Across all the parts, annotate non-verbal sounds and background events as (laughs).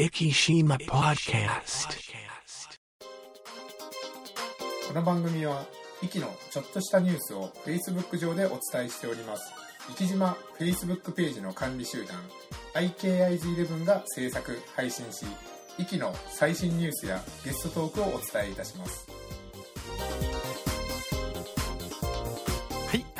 Ikishima p o d c a s この番組は、イキのちょっとしたニュースを Facebook 上でお伝えしております。生き島 Facebook ページの管理集団、IKIG11 が制作、配信し、イキの最新ニュースやゲストトークをお伝えいたします。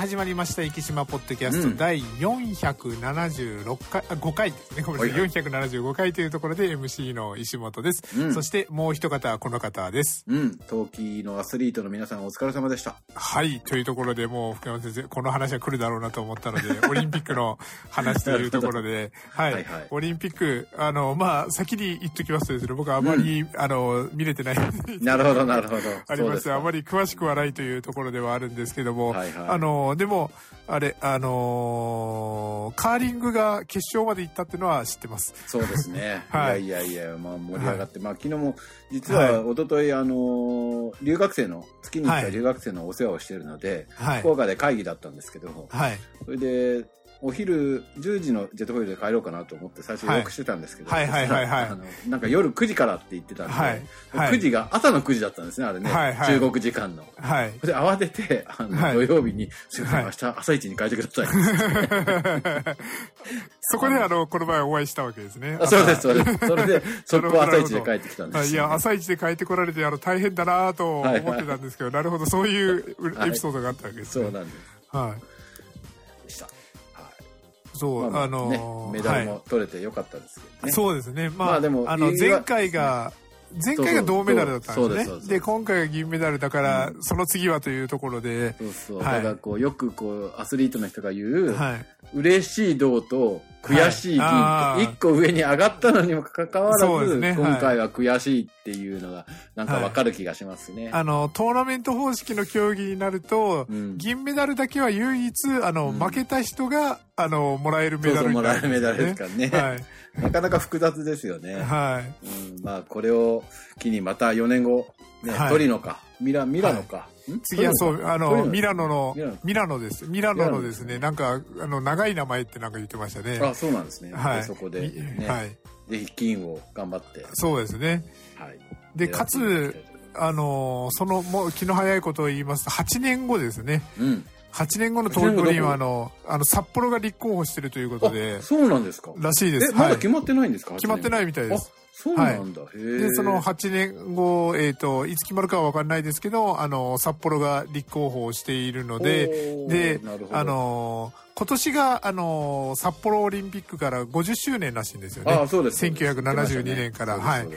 始まりました。生島ポッドキャスト、うん第476回、あ5回ですね。ごめんなさい。はい475回というところで MC の石本です。うんそしてもう一方はこの方です。うん、冬季のアスリートの皆さんお疲れ様でした。はい。というところでもう福山先生、この話は来るだろうなと思ったので、(laughs) オリンピックの話というところで、はい。はいはいオリンピック、あの、まあ、先に言っときますとですね、僕はあまり、あの、見れてない。なるほど、なるほど。(laughs) ありまして、そうあまり詳しくはないというところではあるんですけども、はいはいあの、でも、あれ、あのカーリングが決勝まで行ったっていうのは知ってます。すそうですね。(laughs) はいいやいやいや、まあ盛り上がって、まあ昨日も、実はいは一昨日あのー留学生の、月に1はい回留学生のお世話をしているので、はい福。岡で会議だったんですけど、はい。それで、お昼10時のジェットホイールで帰ろうかなと思って最初予約してたんですけど、はいはいはいはいそしたらあのなんか夜9時からって言ってたんで、はいはい9時が朝の9時だったんですね、あれね。はいはい中国時間の。はい。で、慌てて、あの、はい土曜日に、すいません、はい明日朝一に変えてください。(laughs) そこであの、この前お会いしたわけですね。あそうです、そうです。それで、(laughs) な速るほど攻朝一で帰ってきたんですよ、はいいや、朝一で帰ってこられて、あの、大変だなと思ってたんですけど、なるほど、そういうはいエピソードがあったわけですね。そうなんではい。そう、まあまあのね、ーメダルはも取れてよかったですけどいね。そうですね。まあ、まあでもあの、前回が、前回が銅メダルだったんですね。で今回が銀メダルだから、その次はというところで、そうそう。はいだからこう、よくこう、アスリートの人が言う、はい。嬉しい銅と悔しい銀はいあーと、一個上に上がったのにもかかわらず、ねはい今回は悔しいっていうのが、なんかわかる気がしますね。あの、トーナメント方式の競技になると、うん銀メダルだけは唯一、あの、うん負けた人が、あの、もらえるメダルそうそう、もらえるメダルですねからね。はい。なかなか複雑ですよね。はい。うん、まあ、これを機にまた4年後、ね、はいトリノか、ミラ、ミラノか。ん？次はそう、あの、ミラノのミラノ、です。ミラノのですね、なんか、あの、長い名前ってなんか言ってましたね。あ、そうなんですね。はい。でそこで、はい。ぜひ金を頑張って。そうですね。はい。で、狙かつ、あの、その、もう気の早いことを言いますと、8年後ですね。うん。8年後の東京五輪は、あの、あの、札幌が立候補してるということであ、、そうなんですか。えらしいです。、はい。まだ決まってないんですか？決まってないみたいです。あ、そうなんだ。へえ。で、その8年後、えっ、と、いつ決まるかは分かんないですけど、あの、札幌が立候補をしているので、であの、今年が、あの、札幌オリンピックから50周年らしいんですよね。あ、そうです。1972年からはい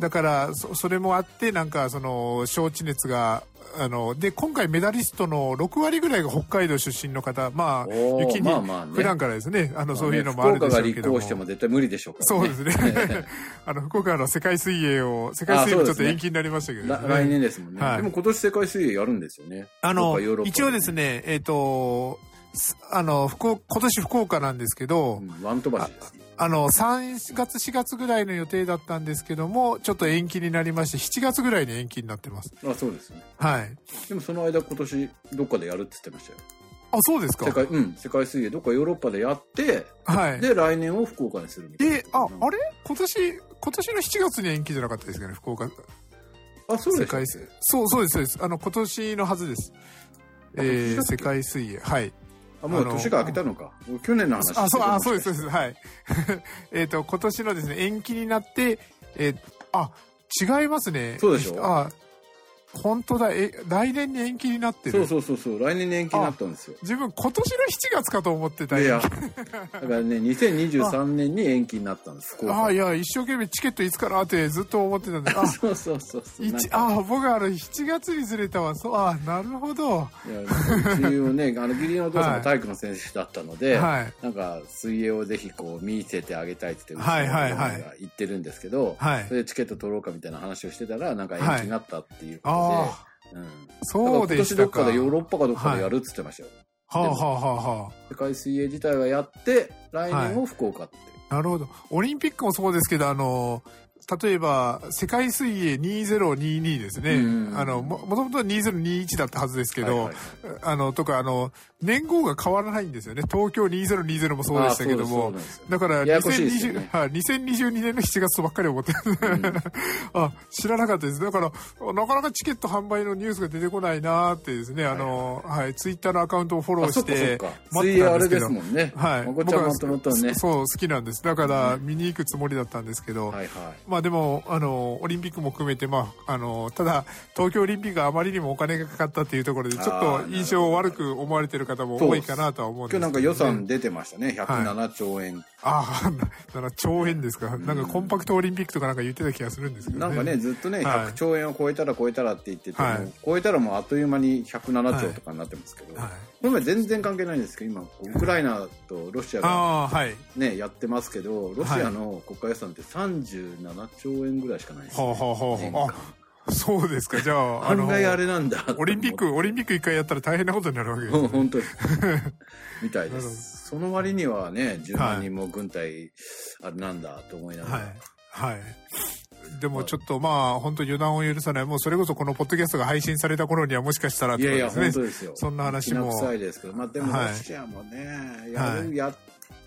だから、そそれもあって、なんか、その、招致熱が、あの、で、今回メダリストの6割ぐらいが北海道出身の方、まあ、雪に、普段からですね、あの、そういうのもあるでしょうけども。しても絶対無理でしょう。そうですね。(laughs) あの、福岡の世界水泳を、世界水泳もちょっと延期になりましたけど、ら来年ですもんね。はいでも今年世界水泳やるんですよね。あの一応です。ね、えっ、と、すあの、福岡、今年福岡なんですけど、うん、ワン飛ばしです。あの、3月、4月ぐらいの予定だったんですけども、ちょっと延期になりまして、7月ぐらいに延期になってます。あ、そうですね。はい。でもその間今年どっかでやるって言ってましたよ。あ、そうですか世界、うん、世界水泳どっかヨーロッパでやって、はい。で、来年を福岡にするみたいな。え、あ、あれ？今年、今年の7月に延期じゃなかったですかね、福岡。あ、そうです世界水泳。そう、そうです、そうです。あの、今年のはずです。えー、世界水泳。はい。あ、もう年が明けたのか。去年の話あ、そう、あ、そうです、すそうです。はい。(laughs) えっと、今年のですね、延期になって、えーあ、違いますね。そうでしょ？あ、本当だ。え、来年に延期になってる。そうそうそうそう、来年に延期になったんですよ。自分、今年の7月かと思ってたいや、だからね、2023年に延期になったんです、福岡。あ、いや、一生懸命チケットいつからってずっと思ってたんで、(laughs) あ、そうそうそうそう。なん一かあ、僕あの、7月にずれたわ。そう、あ、なるほど。いや、なんかうちをね、(laughs) あの、義理のお父さんが体育の先生だったので、はい。なんか、水泳をぜひこう、見せてあげたいって言って、はいはいはい言ってるんですけど、はいそれでチケット取ろうかみたいな話をしてたら、なんか延期になったっていうことで、ああ、うん。そうでだから今年どしたか。っかでヨーロッパかどっかでやるって言ってましたよ。はあ、はあはあは世界水泳自体はやって、来年を福岡って。あ、なるほど。オリンピックもそうですけど、あの、例えば、世界水泳2022ですね。うんあの、も、もともとは2021だったはずですけど、はいはいあの、とか、あの、年号が変わらないんですよね。東京2020もそうでしたけども。だからややこしいですよ2020、ねはい、2022年の7月とばっかり思ってる。(laughs) あ、知らなかったです。だから、なかなかチケット販売のニュースが出てこないなーってですね、あの、はい、ツイッターのアカウントをフォローしてか。待っ水泳あれでてたんですけどすもんね。はい。まこちゃんもともとね。そう、好きなんです。だから、見に行くつもりだったんですけど、はいはい。まあでも、あの、オリンピックも含めて、まあ、あの、ただ、東京オリンピックがあまりにもお金がかかったっていうところで、ちょっあとー印象を悪く思われてる方も多いかなとは思うんですけど、今日なんか予算出てましたね。107兆円。ああ、だから兆円ですか。なんかコンパクトオリンピックとかなんか言ってた気がするんですけどね。なんかね、ずっとね、はい100兆円を超えたら超えたらって言ってて、はい超えたらもうあっという間に107兆とかになってますけど、はい。これ前全然関係ないんですけど、今、ウクライナとロシアがああ、はい。ね、やってますけど、ロシアの国家予算って37兆円ぐらいしかないんですよ、ね。はあはあはあ。そうですか。じゃあ、(laughs) あの、案外あれなんだ。オリンピック、オリンピック一回やったら大変なことになるわけですね、(laughs) 本当に。みたいです。その割にはね、10万人も軍隊、あれなんだと思いながら。はい。はい。でもちょっとまあ、本当予断を許さない。もうそれこそこのポッドキャストが配信された頃にはもしかしたらといやいや、かですね本当ですよ。そんな話も臭いですけど、まあでもはいロシアもね、やる、はいやっ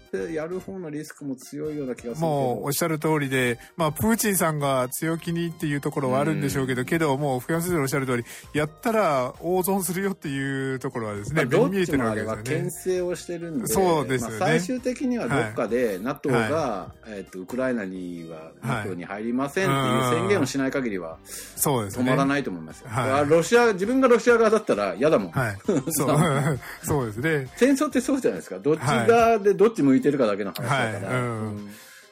て、やる方のリスクも強いような気がする。もうおっしゃる通りで、まあ、プーチンさんが強気にっていうところはあるんでしょうけど、けど、もう、福山先生のおっしゃる通り、やったら大損するよっていうところはですね、目に見えてるわけですよね牽。制をしてるんで、そうですよねまあ最終的にはどっかで NATO が、はえっとウクライナにははい NATO に入りませんっていう宣言をしない限りはそうですね。止まらないと思いますよ。はいロシア自分がロシア側だったら嫌だもん。はい。そう、(laughs) (laughs) そうですね。戦争ってそうじゃないですか。どっち側でどっち向いてるかだけの話だから。はいうんうん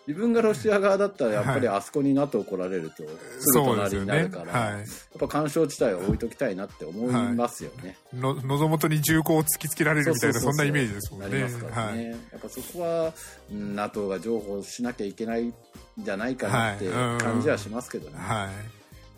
自分がロシア側だったらやっぱりあそこに NATO 来られるとすぐ隣になるから、ねはいやっぱ干渉地帯を置いときたいなって思いますよね。の、喉元に銃口を突きつけられるみたいな、そんなイメージですもんね。なりますからね。はい。やっぱそこは、うん NATO が譲歩しなきゃいけないんじゃないかなって感じはしますけどね。はい。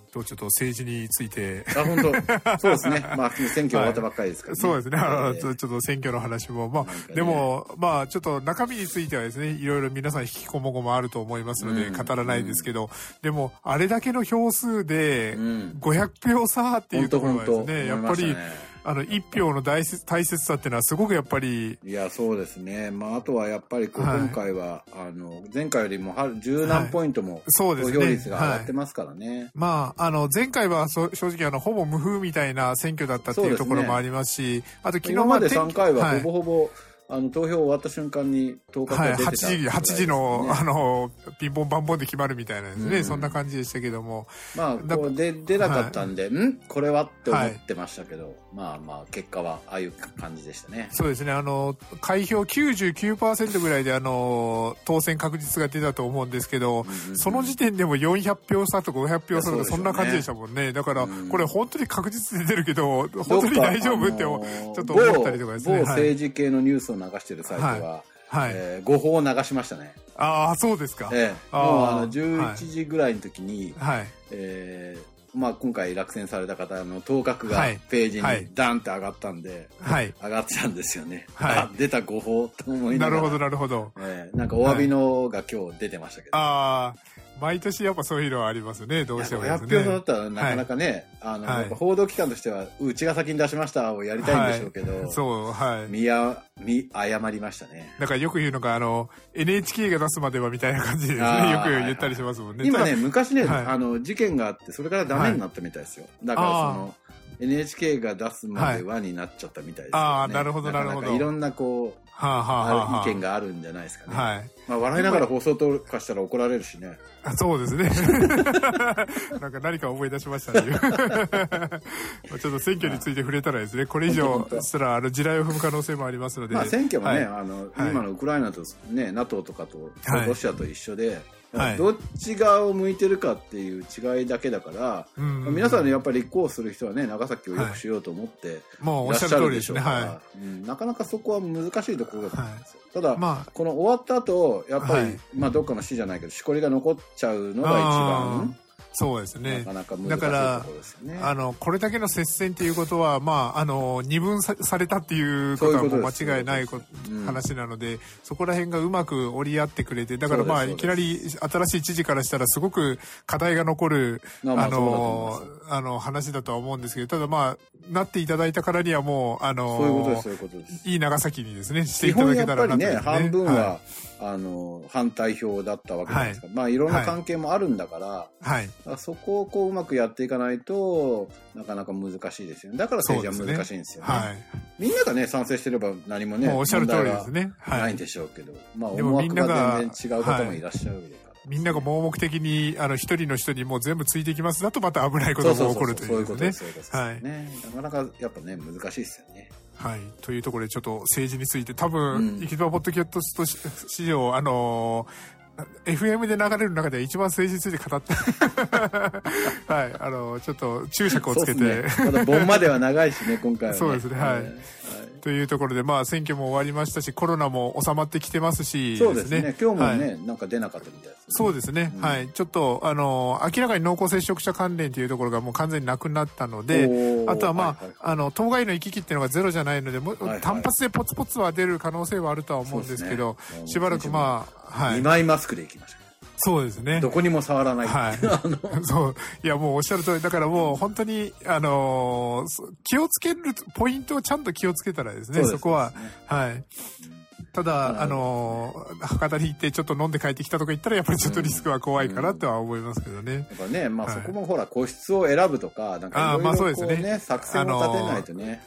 と、ちょっと政治について、あ、本当そうですね。まあ、選挙終わったばっかりですからね。そうですね。あの、ええちょっと選挙の話も、まあ、ねでも、まあ、ちょっと中身についてはですね、いろいろ皆さん引きこもごもあると思いますので、うん語らないですけど、でも、あれだけの票数でう、ん。500票差っていうところはですね、やっぱり、ね、あの、一票の大切大切さっていうのはすごくやっぱり、いや、そうですね。まあ、あとはやっぱり今回は、あの、前回よりもは十何ポイントも、投そうですね。票率が上がってはいますからね。まあ、あの、前回はそ正直あの、ほぼ無風みたいな選挙だったっていうところもありますし、あと昨日今まで天3回ははいほぼほぼ、あの、投票終わった瞬間に当確はい、8が出てた時、8時の、ぐらいですね。あの、ピンポンパンポンで決まるみたいなですね、うん。そんな感じでしたけども、まあ、だこうで出なかったんで、ん？これは？って思ってましたけど、まあまあ、結果はああいう感じでしたね。そうですね、あの、開票99%ぐらいで、あの、当選確実が出たと思うんですけど、うんうんその時点でも400票差とか500票差とか、そんな感じでしたもんね。だから、うん。これ本当に確実に出るけど、本当に大丈夫って、ちょっと思ったりとかですね。某政治系のニュースを流してるサイトは、はい。えー誤報を流しましたね。ああ、そうですか。ええあーもうあのはい11時ぐらいの時に、はい。えーまあ、今回落選された方の当確がはいページにはいダンって上がったんで、はい。上がってたんですよね。はいあ出た誤報と思いながら。なるほど、なるほど。ええなんかお詫びのが今日出てましたけど。ああ、毎年やっぱそういうのはありますね、どうしてもです500票だね。ったらなかなかね、あの、はい報道機関としては、うちが先に出しましたをやりたいんでしょうけど、そう、はい。見や、見、誤りましたね。だからよく言うのが、あの、NHK が出すまではみたいな感じでね、よく言ったりしますもんね。今ね、昔ね、はいあの、事件があって、それからダメになったみたいですよ。だからその、NHK が出すまではになっちゃったみたいですよ、ねあーなるほどなるほどいろんなこう、はあ、はあはあ意見があるんじゃないですかね。はい。まあ、笑いながら放送とかしたら怒られるしね。あそうですね。(laughs) なんか何か思い出しましたね。ま (laughs) あちょっと選挙について触れたらですね、(laughs) これ以上すらあの地雷を踏む可能性もありますので。まあ、選挙もね、はいあの、はい今のウクライナとね、NATO とかと、はいロシアと一緒で、はい。どっち側を向いてるかっていう違いだけだから、うんうん皆さんね、やっぱり立候補する人はね、長崎を良くしようと思って、もうおっしゃいらっしゃる通りですね。るでしょうん。なかなかそこは難しいところだと思うんですよ。ただ、い。まあ、この終わった後、やっぱり、はい。まあどっかの市じゃないけど、しこりが残っちゃうのが一あ番、そうですねなかなか難しいだからところですよね。あのこれだけの接戦っていうことは、まあ、あの二分さされたっていうことはもう間違いないこうん話なので、そこら辺がうまく折り合ってくれてだからまあいきなり新しい知事からしたらすごく課題が残るまあのあの話だとは思うんですけどただまあなっていただいたからにはもうあのそういうことです、そういうことです。いい長崎にですねして基いただ本やったらなと、りね、半分は、はあの、反対票だったわけじゃないですか。まあ、いろんな関係もあるんだから、い、はい、だからそこをこううまくやっていかないとなかなか難しいですよね。だから政治は難しいんですよね。はいみんながね、賛成してれば何もね、もうおっしゃる通りです問ねはいないんでしょうけど、まあ思惑がが全然違う方もいらっしゃるから。みんなが盲目的にあの一人の人にもう全部ついていきますだとまた危ないことも起こるということでいうねす。そういうことです。はいね、なかなかやっぱね、難しいですよね。はい。というところでちょっと政治について多分、うん生きばポッドキャスト史上、あのー FM で流れる中で一番政治に語って、(laughs) はい、あのーちょっと注釈をつけて、ね。まだ盆までは長いしね、今回は、ね。そうですねはい。はい。というところで、まあ選挙も終わりましたし、コロナも収まってきてますし、そうですね。今日もね、はい。なんか出なかったみたいです、ね。そうですね、うん。はい。ちょっと、あのー明らかに濃厚接触者関連というところがもう完全になくなったので、あとはまあ、はいはいあの、当該の行き来っていうのがゼロじゃないので、もうはいはい単発でポツポツは出る可能性はあるとは思うんですけど、しばらくまあ、はい2。枚マスクで行きました。そうですね。どこにも触らない。はい。(laughs) そう。いや、もうおっしゃる通り、だからもう本当に、あのーそ気をつけるポイントをちゃんと気をつけたらですね、そうですそこは。はい。ただ、あのー博多に行ってちょっと飲んで帰ってきたとか言ったら、やっぱりちょっとリスクは怖いかなとは思いますけどね。だからね、まあはいそこもほら、個室を選ぶとか、なんかあーまあいろいろこうそうですねね、作戦を立てないとね。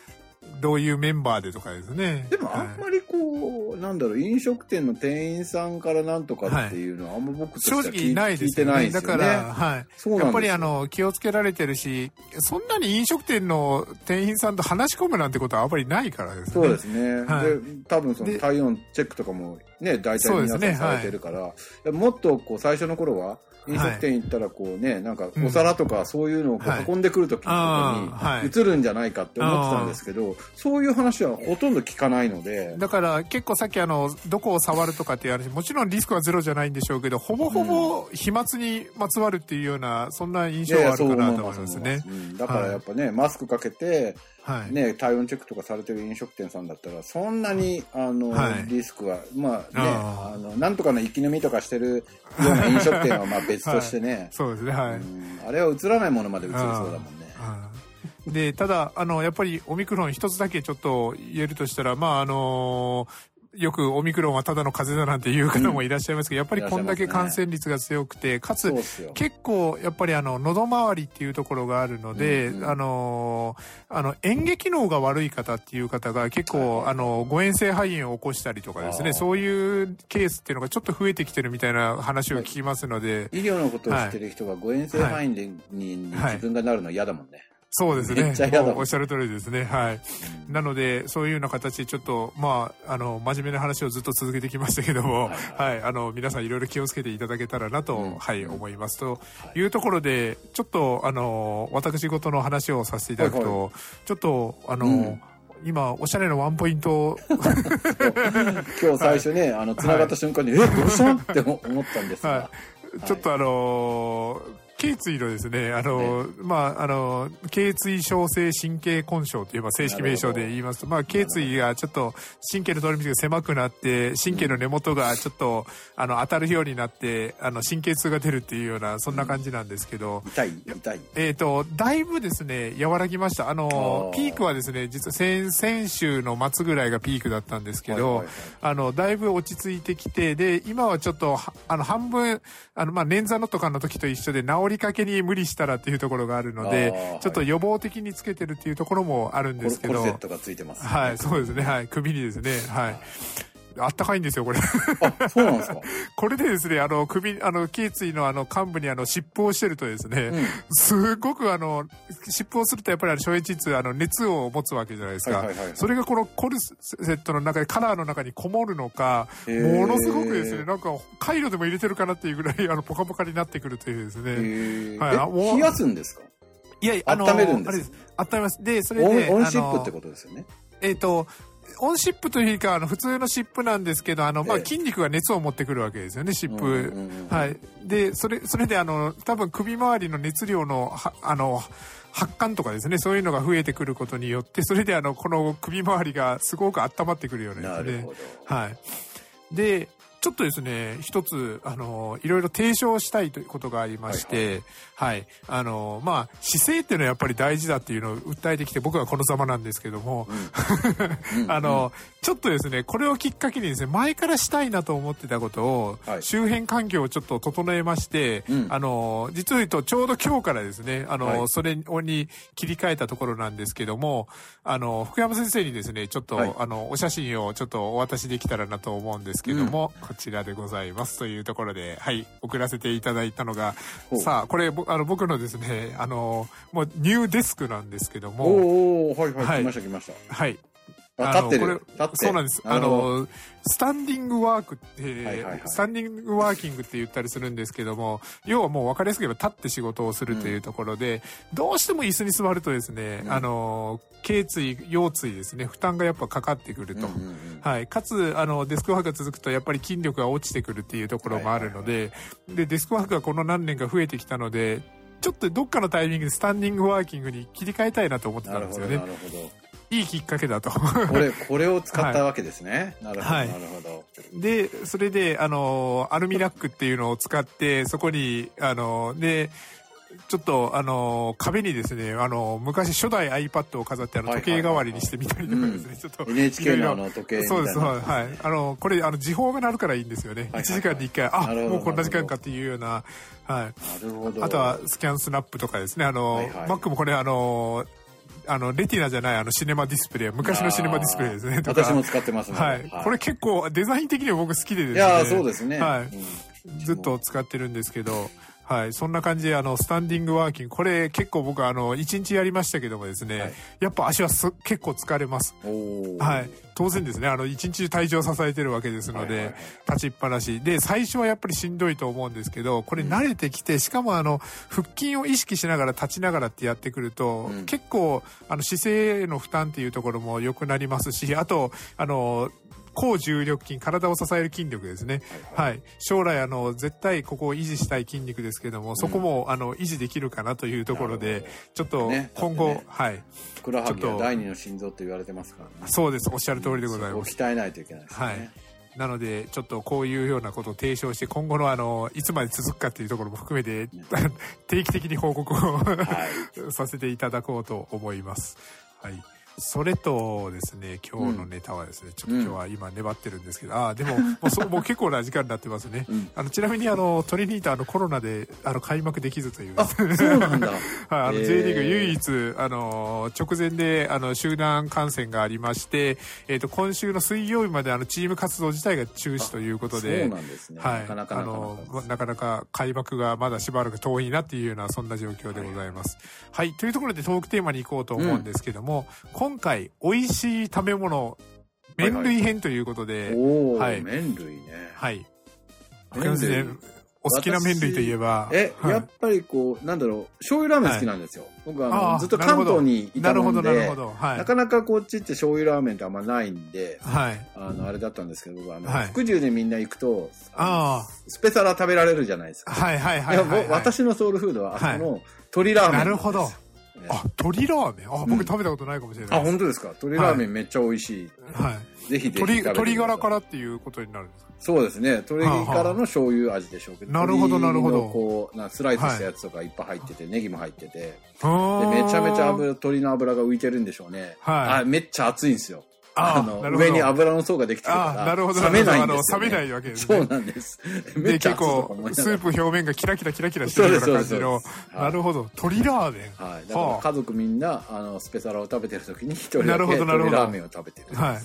どういうメンバーでとかですね。でもあんはいまりこう、なんだろう、飲食店の店員さんからなんとかっていうのはあんま僕として正は聞い直ないですよね。ないんですよね。だから、はい。やっぱりあの、気をつけられてるし、そんなに飲食店の店員さんと話し込むなんてことはあんまりないからですね。そうですね。はいで、多分そので体温チェックとかもね、大体皆さんされてるから、いやもっとこう最初の頃は、飲食店行ったらこうね、なんかお皿とかそういうのをこはい。う運んでくるときに映るんじゃないかって思ってたんですけど、そういう話はほとんど聞かないので、だから結構さっきあのどこを触るとかっていう話もちろんリスクはゼロじゃないんでしょうけどほぼほぼ飛沫にまつわるっていうようなそんな印象はあるかなと思いますね。うんだからやっぱね、マスクかけて、はい。ね、体温チェックとかされてる飲食店さんだったら、そんなに、あの、はい。リスクは、まあね、ああの、なんとかの生き飲みとかしてるような飲食店はまあ別としてね、(laughs) そうですね。あれは映らないものまで映りそうだもんね。うんで、ただ、あの、やっぱりオミクロン一つだけちょっと言えるとしたら、まあ、あのよくオミクロンはただの風邪だなんていう方もいらっしゃいますけど、やっぱりこんだけ感染率が強くて、かつ。結構やっぱりあの喉周りっていうところがあるので、うん。うんあのーあの嚥下機能が悪い方っていう方が結構、はい。はいあの誤嚥性肺炎を起こしたりとかですねそういうケースっていうのがちょっと増えてきてるみたいな話を聞きますので、医療のことを知ってる人が誤嚥性肺炎でに自分がなるの嫌だもんね。そうですね。おっしゃる通りですね。はい。なのでそういうような形でちょっとまああの真面目な話をずっと続けてきましたけどもはい。はい、あの皆さんいろいろ気をつけていただけたらなと、うん。はい思います。とい。うところでちょっとあの私事の話をさせていただくと、はいはちょっとあの、うん。今おしゃれのワンポイント。今日最初ね、あの、繋がった瞬間に、え、どうしたんって思ったんですが、はい、ちょっとあのー頸椎のですね、あのーまあ、あのー頸椎小性神経根症という、まあ、正式名称で言いますと、まあ、頸椎がちょっと神経の通り道が狭くなって、神経の根元がちょっと、あの、当たるようになって、あの、神経痛が出るっていうような、そんな感じなんですけど、痛い痛い。えっ、と、だいぶですね、和らぎました。あのピークはですね、実は先、先週の末ぐらいがピークだったんですけど、はいはいはい。あの、だいぶ落ち着いてきて、で、今はちょっと、はあの、半分、あの、まあ、捻挫のとかの時と一緒で、治りかけに無理したらっていうところがあるのあでー、ちょっと予防的につけてるっていうところもあるんですけど、コルセットがついてます、はい、そうですね、はい、首にですね、はい。あったかいんですよ、これ。あ、そうなんですか？(laughs) これでですね、あの、首、あの、頸椎のあの、幹部にあの、湿布をしてるとですね、うんすごくあの、湿布をするとやっぱりあの、消炎痛、あの、熱を持つわけじゃないですか。それがこのコルセットの中で、カラーの中にこもるのか、ものすごくですね、なんか、回路でも入れてるかなっていうぐらい、あの、ポカポカになってくるというですね。はいあも冷やすんですか？いや、あの、温めるんです。温めます。で、それで、オンシップってことですよね。えっ、と、オンシップというよりかはあの普通の湿布なんですけど、あの、まあ、ええ筋肉が熱を持ってくるわけですよね、湿布。はい。で、それ、それであの、多分首周りの熱量の、はあの、発汗とかですね、そういうのが増えてくることによって、それであの、この首周りがすごく温まってくるようなですねなるほ。ど。はい。で、ちょっとですね、一つ、あの、いろいろ提唱したいということがありまして、はい、あの、まあ、姿勢っていうのはやっぱり大事だっていうのを訴えてきて、僕はこのざまなんですけども、(laughs) あの、ちょっとですね、これをきっかけにですね、前からしたいなと思ってたことを、はい。周辺環境をちょっと整えまして、うん。あの、実を言うと、ちょうど今日からですね、あの、はい。それに切り替えたところなんですけども、あの、福山先生にですね、ちょっと、はい。あの、お写真をちょっとお渡しできたらなと思うんですけども、こちらでございますというところで、はい、送らせていただいたのがさあ、これ、ぼあの、僕のですね、あの、もうニューデスクなんですけども、おおはいはい、はい来ました来ました。はい。あ立ってるそうなんです。あの、スタンディングワークって、スタンディングワーキングって言ったりするんですけども、要はもう分かりやすく言えば立って仕事をするというところで、どうしても椅子に座るとですね、うんあの、頸椎、腰椎ですね、負担がやっぱかかってくると。うんうんうんはい。かつ、あの、デスクワークが続くと、やっぱり筋力が落ちてくるっていうところもあるので、で、デスクワークがこの何年か増えてきたので、ちょっとどっかのタイミングでスタンディングワーキングに切り替えたいなと思ってたんですよねな。るほど。いいきっかけだと。これ、(laughs) これを使ったわけですね。なるほど、はいなるほど。で、それで、あの、アルミラックっていうのを使って、そこに、あの、で、ちょっと、あの、壁にですね、あの、昔初代 iPad を飾って、あの、はい時計代わりにしてみたりとかですね、(laughs) ちょっと。NHK のあの時計。そうです、そうですはい。あの、これ、あの、時報が鳴るからいいんですよね。はい1時間に1回、あ、もうこんな時間かっていうような、はい。なるほど。あとは、スキャンスナップとかですね、あの、はいはい Mac もこれ、あの、あの、レティナじゃない、あの、シネマディスプレイ、昔のシネマディスプレイですね。私も使ってますね。はい。これ結構、デザイン的には僕好きでですね。いやーそうですね。はいうんずっと使ってるんですけど、はい。そんな感じで、あの、スタンディングワーキング、これ結構僕、あの、一日やりましたけどもですね、はいやっぱ足はす結構疲れます。はい。当然ですね、あの、一日中体重を支えてるわけですので、立ちっぱなし。で、最初はやっぱりしんどいと思うんですけど、これ慣れてきて、しかもあの、腹筋を意識しながら立ちながらってやってくると、うん結構、あの、姿勢への負担っていうところも良くなりますし、あと、あの、高重力筋、体を支える筋力ですね。はい。将来、あの、絶対ここを維持したい筋肉ですけども、そこも、あの、維持できるかなというところで、ちょっとね、今後、ねはい。ふくらはぎちょっとは第二の心臓と言われてますからね。そうです。おっしゃる通りでございます。鍛えないといけないですね。はい。なので、ちょっとこういうようなことを提唱して、今後のあの、いつまで続くかっていうところも含めて、定期的に報告をはい。させていただこうと思います。はい。それとですね、今日のネタはですね、ちょっと今日は今粘ってるんですけど、ああ、でも、(laughs) もうそう、もう結構な時間になってますね。うんあの、ちなみにあの、トリニータあのコロナで、あの、開幕できずという。あ、そうなんだ。(laughs) はい、あの、J リーグ唯一、あの、直前で、あの、集団感染がありまして、えっ、と、今週の水曜日まで、あの、チーム活動自体が中止ということそうで、なんですね。はい。なかなかあのなかなか開幕がまだしばらく遠いなっていうような、そんな状況でございます。はい。というところでトークテーマに行こうと思うんですけども、今回、美味しい食べ物、麺類編ということで、おお、はい麺類ね。はい。麺類お好きな麺類といえば、え、はいやっぱりこう、なんだろう、醤油ラーメン好きなんですよ。僕はあのあーずっと関東にいなるほど、たもんで、なるほど。はい。なかなかこっちって醤油ラーメンってあんまないんで、はい。あの、あれだったんですけど、僕はあの、はい福寿でみんな行くと、あスペサラ食べられるじゃないですあ、か。はいはいはい私のソウルフードは、あこの鶏ラーメンなるほどですよ。ねあ、鶏ラーメン？あ、うん僕食べたことないかもしれないあ、本当ですか？鶏ラーメンめっちゃ美味しい。はい。ぜひぜひ鶏、鶏ガラからっていうことになるんですか？そうですね。鶏からの醤油味でしょうけど。なるほどなるほどこう、なスライスしたやつとかいっぱい入ってて、ネギも入ってて。で、めちゃめちゃ油、鶏の油が浮いてるんでしょうね。はいあ、めっちゃ熱いんですよ。あーの上に油の層ができてるあから。なるほど冷めないんですよ、ね。冷めないわけですねそうなんです。めで、結構スープ表面がキラキラキラキラしてるような感じのなるほど。鶏ラーメン。はい。だからは家族みんな、あの、スペサラを食べてる時に一人だけなるほどなるほど鶏ラーメンを食べてる。はい。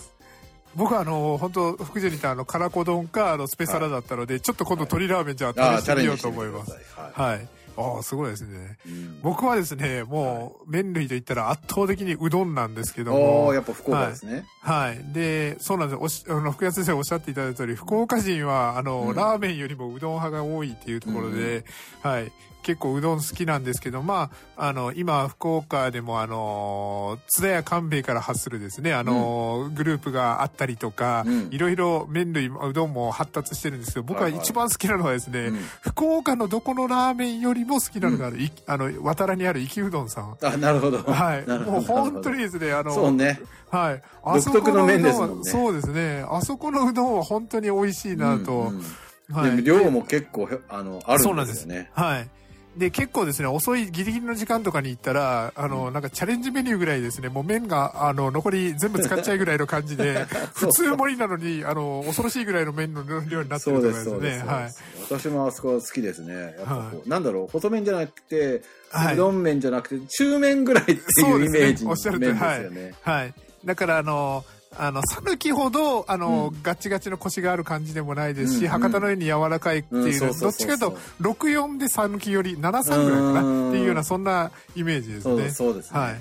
僕はあの、本当福寿にいたあの、辛子丼か、あの、スペサラだったので、ちょっと今度鶏ラーメンじゃあ試してみようと思います。はい。はい。ああ、すごいですね。うん僕はですね、もう、麺類といったら圧倒的にうどんなんですけどおもー、。やっぱ福岡ですね。はい。で、そうなんです。おし、あの、福谷先生おっしゃっていただいた通り、福岡人は、あの、うんラーメンよりもうどん派が多いっていうところで、はい。結構うどん好きなんですけど、まあ、あの、今、福岡でもあの、津田屋官兵衛から発するですね、あの、グループがあったりとか、うんいろいろ麺類、うどんも発達してるんですけど、僕ははいはい一番好きなのはですね、うん福岡のどこのラーメンよりも好きなのが、い (laughs) あの、渡良にある生きうどんさん。あ、なるほど。はい。もう本当にですね、あの、そうね。はい。独特の麺ですもんねあそこのうどんはそうですね。あそこのうどんは本当に美味しいなと。うんうんはい。で量も結構へあのあるそうんなんです。はい。で、結構ですね、遅いギリギリの時間とかに行ったら、あの、なんかチャレンジメニューぐらいですね、もう麺が、あの、残り全部使っちゃうぐらいの感じで、(laughs) 普通盛りなのに、あの、恐ろしいぐらいの麺の量になってるとかですね。そうですそうはい。私もあそこ好きですね。やっぱこはうなんだろう細麺じゃなくて、はいうどん麺じゃなくて中麺ぐらいっていうイメージのおっしゃる通り麺ですよね。はい。だから、あの、あの、讃岐ほど、あの、ガチガチのコシがある感じでもないですし、うん。うん博多のように柔らかいっていうどっちかというと、64で讃岐より73ぐらいかなうん。っていうような、そんなイメージですね。そうですね。はい。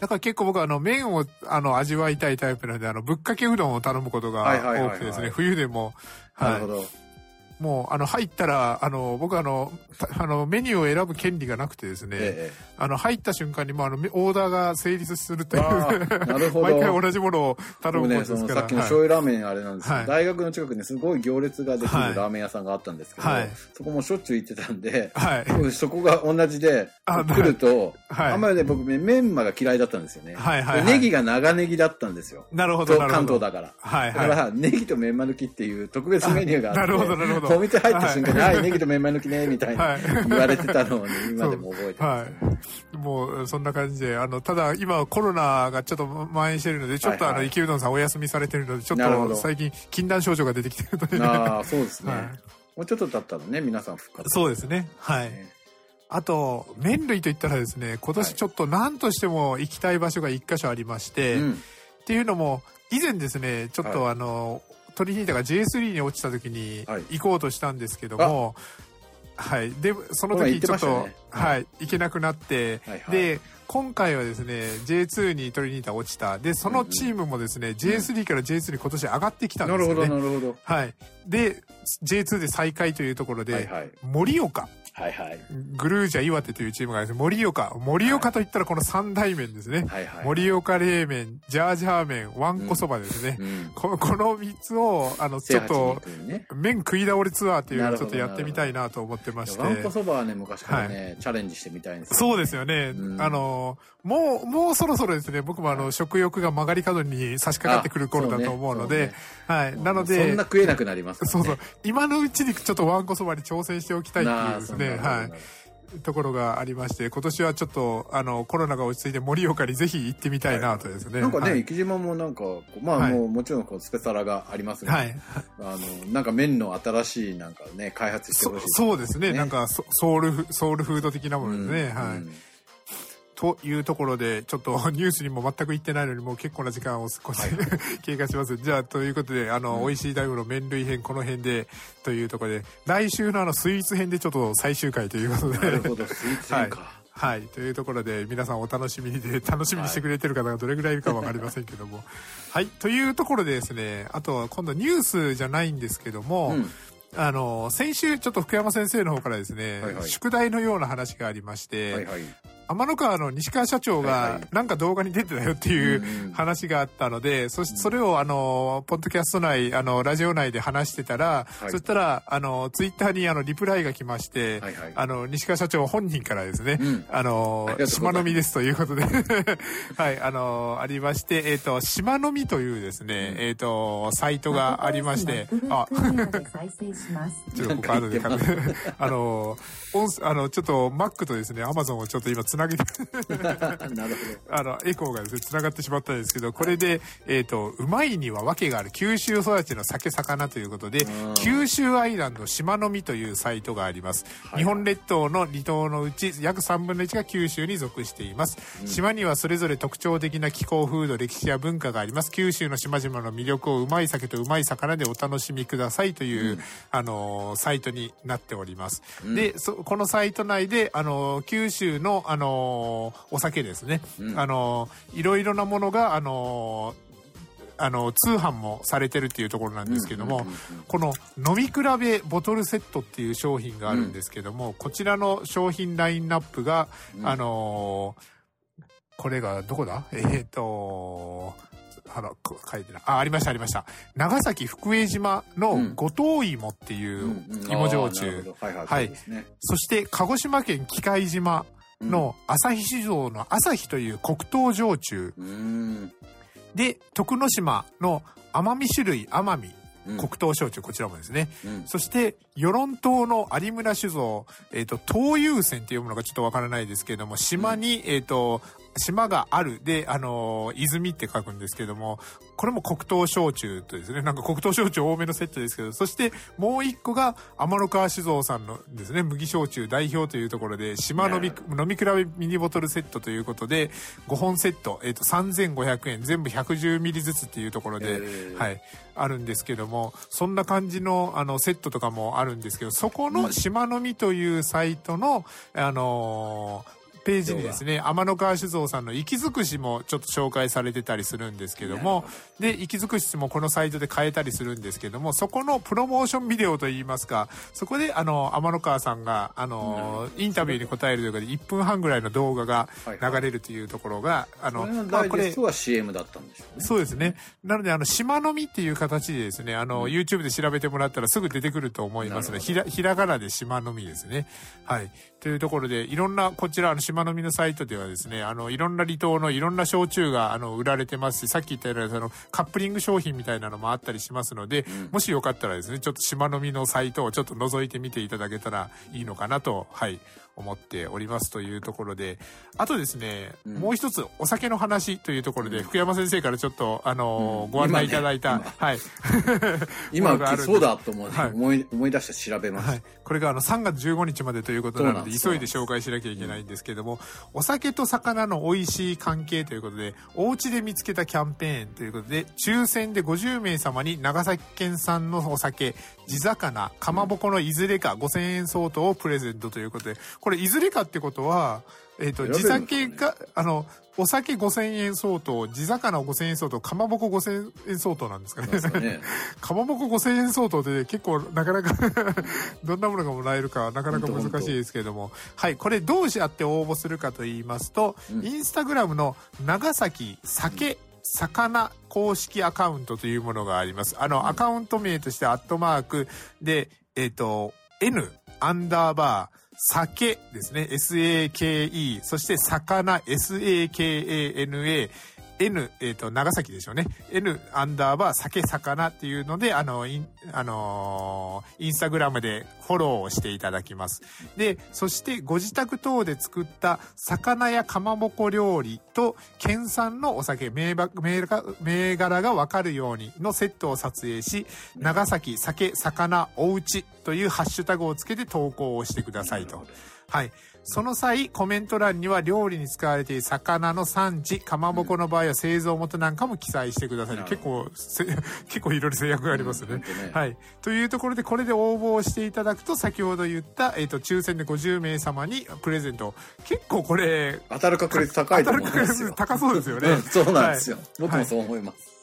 だから結構僕はあの麺をあの味わいたいタイプなのであのぶっかけうどんを頼むことが多くてですね冬でも、はなるほど。い、もうあの入ったらあの僕はあのたあのメニューを選ぶ権利がなくてですね、えあの入った瞬間にもうあのオーダーが成立するとえ。いう。なるほど。(laughs) 毎回同じものを頼むんですから、さっきの醤油ラーメンあれなんですけど、はい。大学の近くにすごい行列ができるはい。ラーメン屋さんがあったんですけど、はい。そこもしょっちゅう行ってたんで、はい、僕そこが同じで、あ来ると、はい。あんまりね、僕ね、メンマが嫌いだったんですよね。はいはいはい。でネギが長ネギだったんですよ。なるほどとなるほど。関東だから。はい。だから、ネギとメンマ抜きっていう特別メニューがあって、あなるほどなるほどお店入った瞬間に、はい、ネギとメンマ抜きね、みたいはない言われてたのをね、(laughs) 今でも覚えてます。はい。もう、そんな感じで、あの、ただ、今、コロナがちょっと蔓延してるので、ちょっと、はいはいあの、池うどんさんお休みされてるので、ちょっと、最近、禁断症状が出てきてるので、(laughs) ああ、そうですね。はいもうちょっと経ったらね、皆さん復活。そうですね。はい。ねあと、麺類といったらですね、今年ちょっと何としても行きたい場所が一箇所ありまして、うん。っていうのも、以前ですね、ちょっとはあの、トリニータが J3 に落ちた時にはい行こうとしたんですけども、はい。で、その時ちょっと、ねはい、行けなくなって、はいはいで、今回はですね、J2 にトリニータ落ちた。で、そのチームもですね、J3 から J2 に今年上がってきたんなるほど、ですよね。なるほど。はい。で、J2 で再開というところで、はいはい。盛岡。はいはい。グルージャ岩手というチームがあります盛岡。盛岡といったらこの三大麺ですね。はいはい。盛岡冷麺、ジャージャー麺、わんこそばですね。うん。ここの3つを、あの、ちょっと。麺食い倒れツアーっていうのをちょっとやってみたいなと思ってまして。わんこそばはね、昔からね、チャレンジしてみたいんですよそうですよね。うんあの、もう、もうそろそろですね、僕もあの、食欲が曲がり角に差し掛かってくる頃だと思うので、はい。なのでそんな、食えなくなりますね。そうそう。今のうちにちょっとわんこそばに挑戦しておきたいっていうですね、はい。ところがありまして、今年はちょっと、あの、コロナが落ち着いて盛岡にぜひ行ってみたいなとですね。なんかね、はい生島もなんか、まあはいもうもちろんこうスペサラがありますが、はい。あの、なんか麺の新しいなんかね、開発してそほしい。そうですねねなんかソソウルフ、ソウルフード的なものですね。はい。うんというところで、ちょっと (laughs) ニュースにも全く行ってないのに、もう結構な時間を少し、(laughs) 経過します。じゃあ、ということで、あの、美味しい大の麺類編、この辺で、というところで、来週のあの、スイーツ編でちょっと最終回ということで。なるほど、スイーツ編か。はい。というところで、皆さんお楽しみにで、楽しみにしてくれてる方がどれぐらいいるかわかりませんけども。(laughs) はい。というところでですね、あと、今度ニュースじゃないんですけども、うんあの、先週ちょっと福山先生の方からですね、はいはい宿題のような話がありまして、はいはい。天の川の西川社長はいがはい。なんか動画に出てたよっていう話があったので、そしてそれをあの、ポッドキャスト内、あの、ラジオ内で話してたら、はい。そしたら、あの、ツイッターにあの、リプライが来まして、はいはい。あの、西川社長本人からですね、うん。あの島飲みですということで、(laughs) はい、あの、ありまして、えっ、と、島飲みというですね、えっ、と、サイトがありまして、あ、再生します。(laughs) ちょっとここ後で (laughs) あの、音声あの、ちょっと Mac とですね、Amazon をちょっと今つなげて、(laughs) なるほあの、エコーがですね、繋がってしまったんですけど、これで、えっ、と、うまいには訳がある、九州育ちの酒魚ということでうん、九州アイランド島のみというサイトがあります。はい日本列島の離島のうち、約3分の1が九州に属しています。島にはそれぞれ特徴的な気候、風土、歴史や文化があります。九州の島々の魅力をうまい酒とうまい魚でお楽しみくださいという、あの、サイトになっております。で、そこのサイト内で、あの、九州の、あの、お酒ですね。うん。あの、いろいろなものが、あの、あの通販もされてるっていうところなんですけども、うんうんうんうん。この飲み比べボトルセットっていう商品があるんですけども、こちらの商品ラインナップが、うん。あのーこれがどこだ？えっ、とあの、こ書いてない。あ、ありました、ありました。長崎福江島うのん。五島芋っていう芋焼酎、はいはい、はい。そうですね。そして鹿児島県喜界島の朝日酒造の朝日という黒糖焼酎。で、徳之島の甘み種類甘みうん。黒糖焼酎、こちらもですね。うん。そして、与論島の有村酒造、えっ、と、東遊船っていうものがちょっとわからないですけれども、島に、えっ、と、島がある。で、あのー泉って書くんですけども、これも黒糖焼酎とですね、なんか黒糖焼酎多めのセットですけど、そしてもう一個が天の川酒造さんのですね、麦焼酎代表というところで、島飲み、飲み比べミニボトルセットということで、5本セット、えっ、と、3500円、全部110ミリずつっていうところで、はい、あるんですけども、そんな感じの、あの、セットとかもあるんですけど、そこの島のみというサイトの、あのーページにですね、天の川酒造さんの息づくしもちょっと紹介されてたりするんですけども、で、息づくしもこのサイトで買えたりするんですけども、そこのプロモーションビデオといいますか、そこで、あの、天の川さんが、あの、インタビューに答えるというかで1分半ぐらいの動画が流れるというところが、あの、これのまあダイジェストは CM だったんでしょうね。そうですね。なので、あの、島のみっていう形でですね、あの、YouTube で調べてもらったらすぐ出てくると思いますので、ひら、ひらがなで島のみですね。はい。というところで、いろんな、こちら、あの、島のみのサイトではですね、あの、いろんな離島のいろんな焼酎が、あの、売られてますし、さっき言ったような、その、カップリング商品みたいなのもあったりしますので、もしよかったらですね、ちょっと島のみのサイトをちょっと覗いてみていただけたらいいのかなと、はい。思っておりますというところで、あとですね、うん。もう一つお酒の話というところで、福山先生からちょっと、あのーうん。ご案内いただいた、今ね。はい。今 (laughs) ものがあるんです。そうだと思う、はい。思い思い出して調べました、はい。これがあの3月15日までということなので、急いで紹介しなきゃいけないんですけども、お酒と魚の美味しい関係ということで、お家で見つけたキャンペーンということで、抽選で50名様に長崎県産のお酒、地魚、かまぼこのいずれか5000円相当をプレゼントということで、これいずれかってことは、えっ、と、地酒が、あの、お酒5000円相当、地魚5000円相当、かまぼこ5000円相当なんですかね？かね。(laughs) かまぼこ5000円相当で結構なかなか (laughs) どんなものがもらえるかなかなか難しいですけれども。はいこれどうやって応募するかと言いますと、うん。インスタグラムの長崎酒魚公式アカウントというものがありますあのアカウント名としてアットマークでえっ、と N アンダーバー酒ですね。SAKE。そして魚 SAKANA。N、えっ、と、長崎でしょうね。N アンダーバー酒魚っていうので、あの、イン、あのーインスタグラムでフォローをしていただきます。で、そしてご自宅等で作った魚やかまぼこ料理と県産のお酒、銘柄銘柄がわかるようにのセットを撮影し、長崎酒魚おうちというハッシュタグをつけて投稿をしてくださいと。はい。その際、コメント欄には料理に使われている魚の産地、かまぼこの場合は製造元なんかも記載してください。なる結構せ、(laughs) 結構いろいろ制約がありますね。うんねはい。というところで、これで応募をしていただくと、先ほど言った、えっ、と、抽選で50名様にプレゼント。結構これ、当たる確率高いと思い当たる確率高そうですよねうん。そうなんですよ、はい僕もそう思います、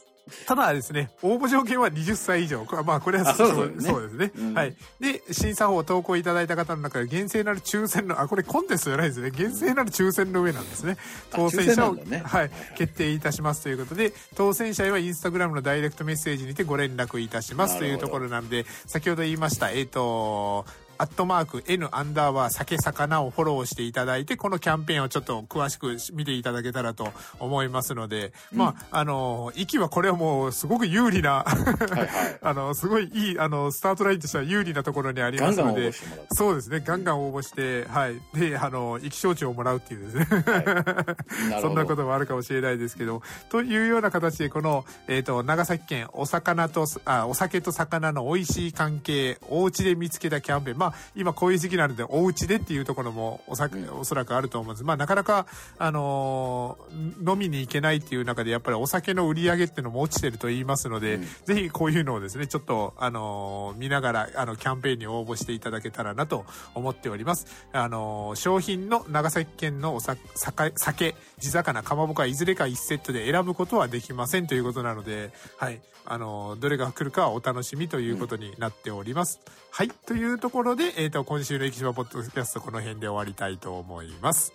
ただですね、応募条件は20歳以上。まあ、これはあそうそうそうですね。うんはい。で、審査法を投稿いただいた方の中で、厳正なる抽選の、あ、これコンテストじゃないですね。厳正なる抽選の上なんですね。あ当選者を、ねはい決定いたしますということで、当選者へはインスタグラムのダイレクトメッセージにてご連絡いたしますというところなんで、先ほど言いました、えっ、と、アットマーク N アンダーバー酒魚をフォローしていただいて、このキャンペーンをちょっと詳しく見ていただけたらと思いますので、まあ、あの、息はこれはもうすごく有利な、はいはい (laughs) あの、すごいいい、あの、スタートラインとしては有利なところにありますのでガンガンそうですね、ガンガン応募して、はい。で、あの、意気消値をもらうっていうですね。(laughs) なるほどそんなこともあるかもしれないですけど、というような形で、この、えっ、と、長崎県お魚と、あ、お酒と魚の美味しい関係、お家で見つけたキャンペーン。まあ今こういう時期なのでお家でっていうところもおそおそらくあると思うんです。まあなかなかあのー飲みに行けないっていう中でやっぱりお酒の売り上げっていうのも落ちてると言いますので、うん。ぜひこういうのをですねちょっとあのー見ながらあのキャンペーンに応募していただけたらなと思っております。あのー商品の長崎県のおさ酒酒地魚かまぼこはいずれか1セットで選ぶことはできませんということなのではい。あのーどれが来るかはお楽しみということになっております、はい。というところで、えー、と今週の「駅島ポッドキャスト」この辺で終わりたいと思います。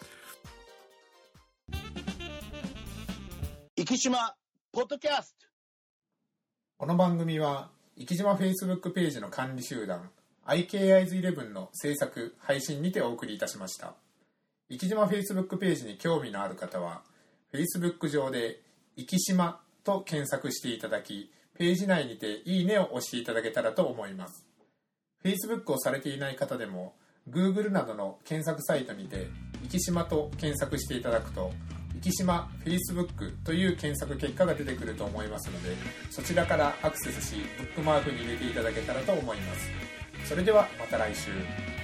生島ポッドキャスト。この番組は生島 Facebook ページの管理集団 IKIs11 の制作配信にてお送りいたしました。生島 Facebook ページに興味のある方は Facebook 上で「生島」と検索していただきページ内にて「いいね」を押していただけたらと思います Facebook をされていない方でも Google などの検索サイトにて「生島」と検索していただくと生島 Facebook という検索結果が出てくると思いますのでそちらからアクセスしブックマークに入れていただけたらと思います。それではまた来週。